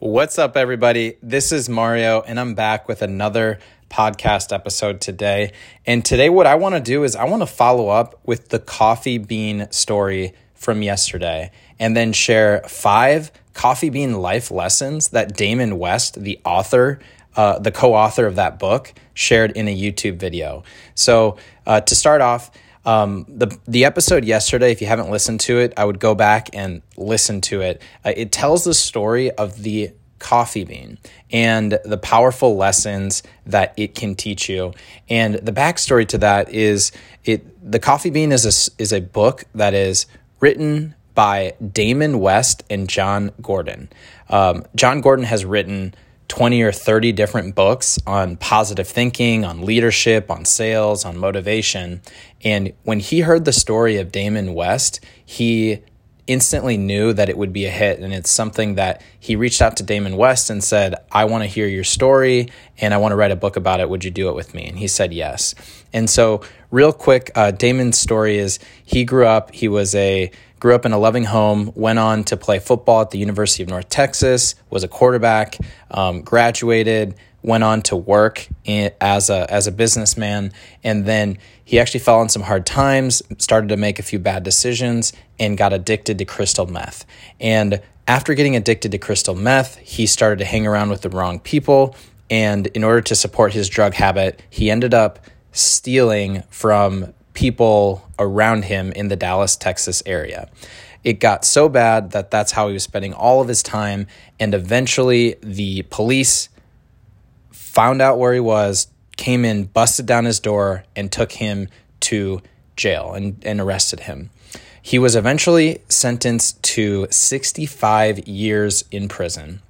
What's up, everybody? This is Mario, and I'm back with another podcast episode today. And today, what I want to do is I want to follow up with the coffee bean story from yesterday and then share five coffee bean life lessons that Damon West, the author, uh, the co author of that book, shared in a YouTube video. So, uh, to start off, um, the the episode yesterday, if you haven't listened to it, I would go back and listen to it. Uh, it tells the story of the coffee bean and the powerful lessons that it can teach you. And the backstory to that is it the coffee bean is a, is a book that is written by Damon West and Jon Gordon. Um, Jon Gordon has written 20 or 30 different books on positive thinking, on leadership, on sales, on motivation. And when he heard the story of Damon West, he instantly knew that it would be a hit. And it's something that he reached out to Damon West and said, I want to hear your story and I want to write a book about it. Would you do it with me? And he said yes. And so, real quick, uh, Damon's story is he grew up, he was a grew up in a loving home, went on to play football at the University of North Texas, was a quarterback, um, graduated, went on to work in, as a as a businessman, and then he actually fell on some hard times, started to make a few bad decisions, and got addicted to crystal meth. And after getting addicted to crystal meth, he started to hang around with the wrong people. And in order to support his drug habit, he ended up stealing from people around him in the Dallas, Texas area. It got so bad that that's how he was spending all of his time. And eventually, the police found out where he was, came in, busted down his door, and took him to jail and, and arrested him. He was eventually sentenced to 65 years in prison.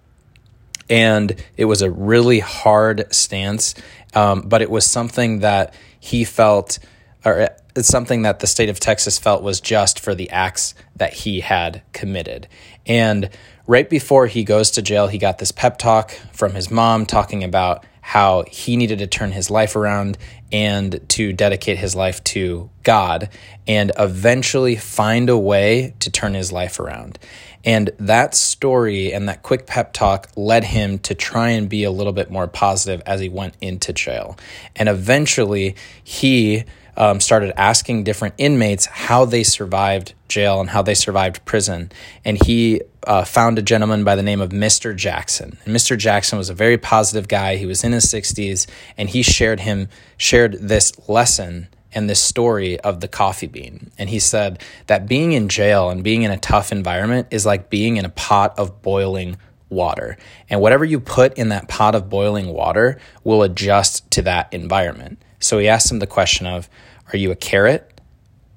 And it was a really hard stance, um, but it was something that he felt or it's something that the state of Texas felt was just for the acts that he had committed. And right before he goes to jail, he got this pep talk from his mom talking about how he needed to turn his life around and to dedicate his life to God and eventually find a way to turn his life around. And that story and that quick pep talk led him to try and be a little bit more positive as he went into jail. And eventually, he um, started asking different inmates how they survived jail and how they survived prison. And he uh, found a gentleman by the name of Mr. Jackson. And Mr. Jackson was a very positive guy. He was in his 60s, and he shared him shared this lesson and this story of the coffee bean. And he said that being in jail and being in a tough environment is like being in a pot of boiling water. And whatever you put in that pot of boiling water will adjust to that environment. So he asked him the question of, are you a carrot,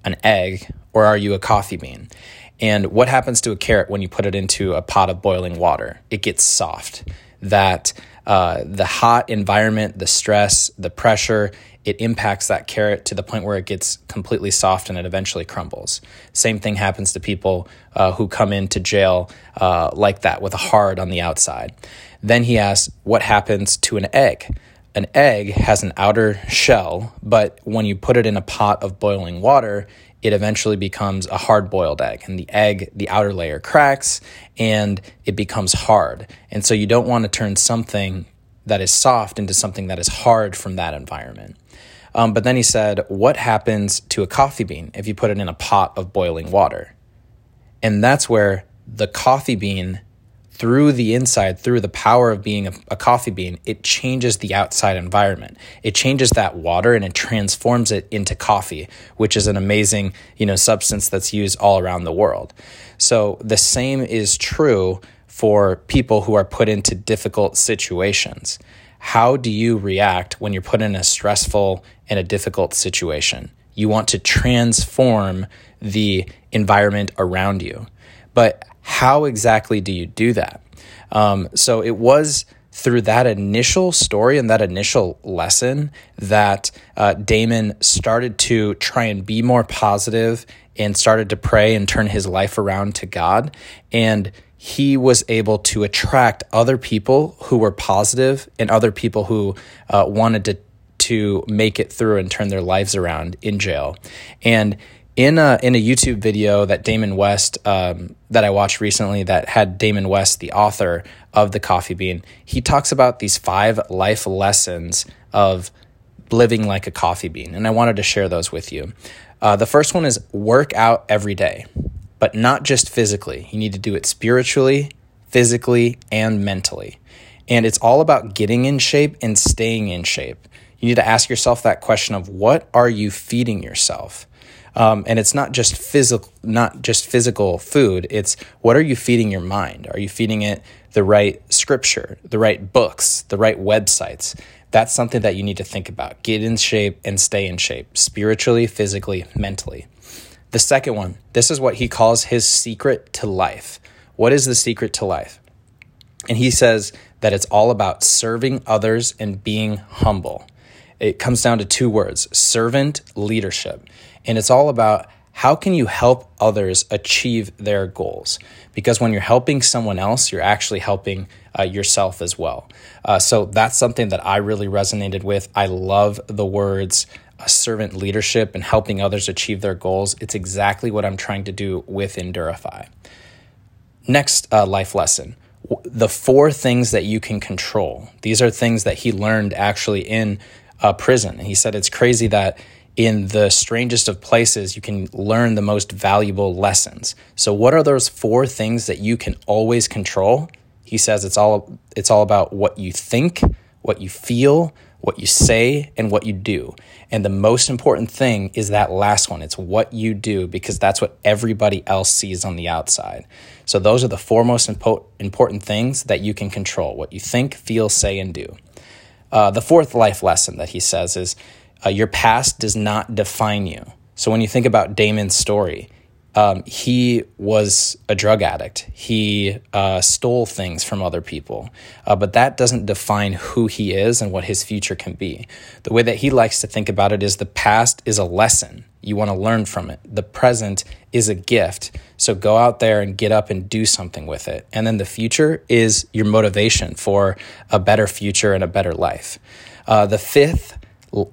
an egg, or are you a coffee bean? And what happens to a carrot when you put it into a pot of boiling water? It gets soft. That uh, the hot environment, the stress, the pressure, it impacts that carrot to the point where it gets completely soft and it eventually crumbles. Same thing happens to people uh, who come into jail uh, like that with a hard on the outside. Then he asks, What happens to an egg? An egg has an outer shell, but when you put it in a pot of boiling water, it eventually becomes a hard boiled egg. And the egg, the outer layer cracks and it becomes hard. And so you don't want to turn something that is soft into something that is hard from that environment. Um, but then he said, What happens to a coffee bean if you put it in a pot of boiling water? And that's where the coffee bean through the inside, through the power of being a, a, coffee bean, it changes the outside environment. It changes that water and it transforms it into coffee, which is an amazing, you know, substance that's used all around the world. So the same is true for people who are put into difficult situations. How do you react when you're put in a stressful and a difficult situation? You want to transform the environment around you. But how exactly do you do that? Um, so it was through that initial story and that initial lesson that uh, Damon started to try and be more positive and started to pray and turn his life around to God. And he was able to attract other people who were positive and other people who uh, wanted to to make it through and turn their lives around in jail. And in a in a YouTube video that Damon West um, that I watched recently that had Damon West, the author of the Coffee Bean, he talks about these five life lessons of living like a coffee bean, and I wanted to share those with you. Uh, the first one is work out every day, but not just physically. You need to do it spiritually, physically, and mentally. And it's all about getting in shape and staying in shape. You need to ask yourself that question of what are you feeding yourself? Um, and it's not just physical, not just physical food. It's what are you feeding your mind? Are you feeding it the right scripture, the right books, the right websites? That's something that you need to think about. Get in shape and stay in shape, spiritually, physically, mentally. The second one, this is what he calls his secret to life. What is the secret to life? And he says that it's all about serving others and being humble. It comes down to two words servant leadership. And it's all about how can you help others achieve their goals? Because when you're helping someone else, you're actually helping uh, yourself as well. Uh, so that's something that I really resonated with. I love the words uh, servant leadership and helping others achieve their goals. It's exactly what I'm trying to do with Endurify. Next uh, life lesson the four things that you can control. These are things that he learned actually in uh, prison. And he said it's crazy that in the strangest of places, you can learn the most valuable lessons. So, what are those four things that you can always control? He says it's all it's all about what you think, what you feel, what you say, and what you do. And the most important thing is that last one. It's what you do because that's what everybody else sees on the outside. So those are the four most impo- important things that you can control: what you think, feel, say, and do. Uh, the fourth life lesson that he says is uh, your past does not define you. So when you think about Damon's story, um, he was a drug addict. He uh, stole things from other people, uh, but that doesn't define who he is and what his future can be. The way that he likes to think about it is the past is a lesson. You want to learn from it. The present is a gift. So go out there and get up and do something with it. And then the future is your motivation for a better future and a better life. Uh, the fifth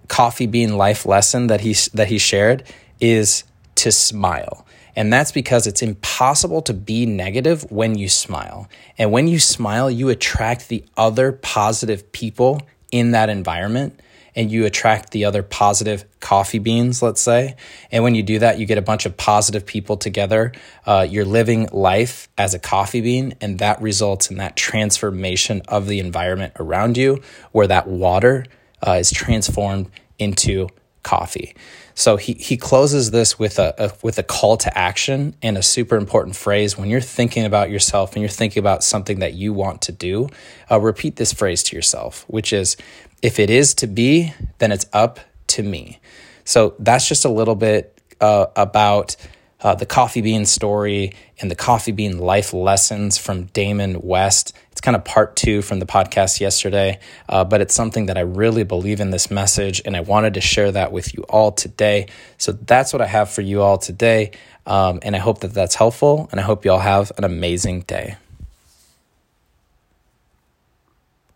coffee bean life lesson that he that he shared is to smile. And that's because it's impossible to be negative when you smile. And when you smile, you attract the other positive people in that environment and you attract the other positive coffee beans, let's say. And when you do that, you get a bunch of positive people together. Uh, you're living life as a coffee bean, and that results in that transformation of the environment around you, where that water uh, is transformed into coffee. So he, he closes this with a, a, with a call to action and a super important phrase. When you're thinking about yourself and you're thinking about something that you want to do, uh, repeat this phrase to yourself, which is, "If it is to be, then it's up to me." So that's just a little bit uh, about uh, the coffee bean story and the coffee bean life lessons from Damon West. It's kind of part two from the podcast yesterday, uh, but it's something that I really believe in this message, and I wanted to share that with you all today. So that's what I have for you all today, um, and I hope that that's helpful, and I hope you all have an amazing day.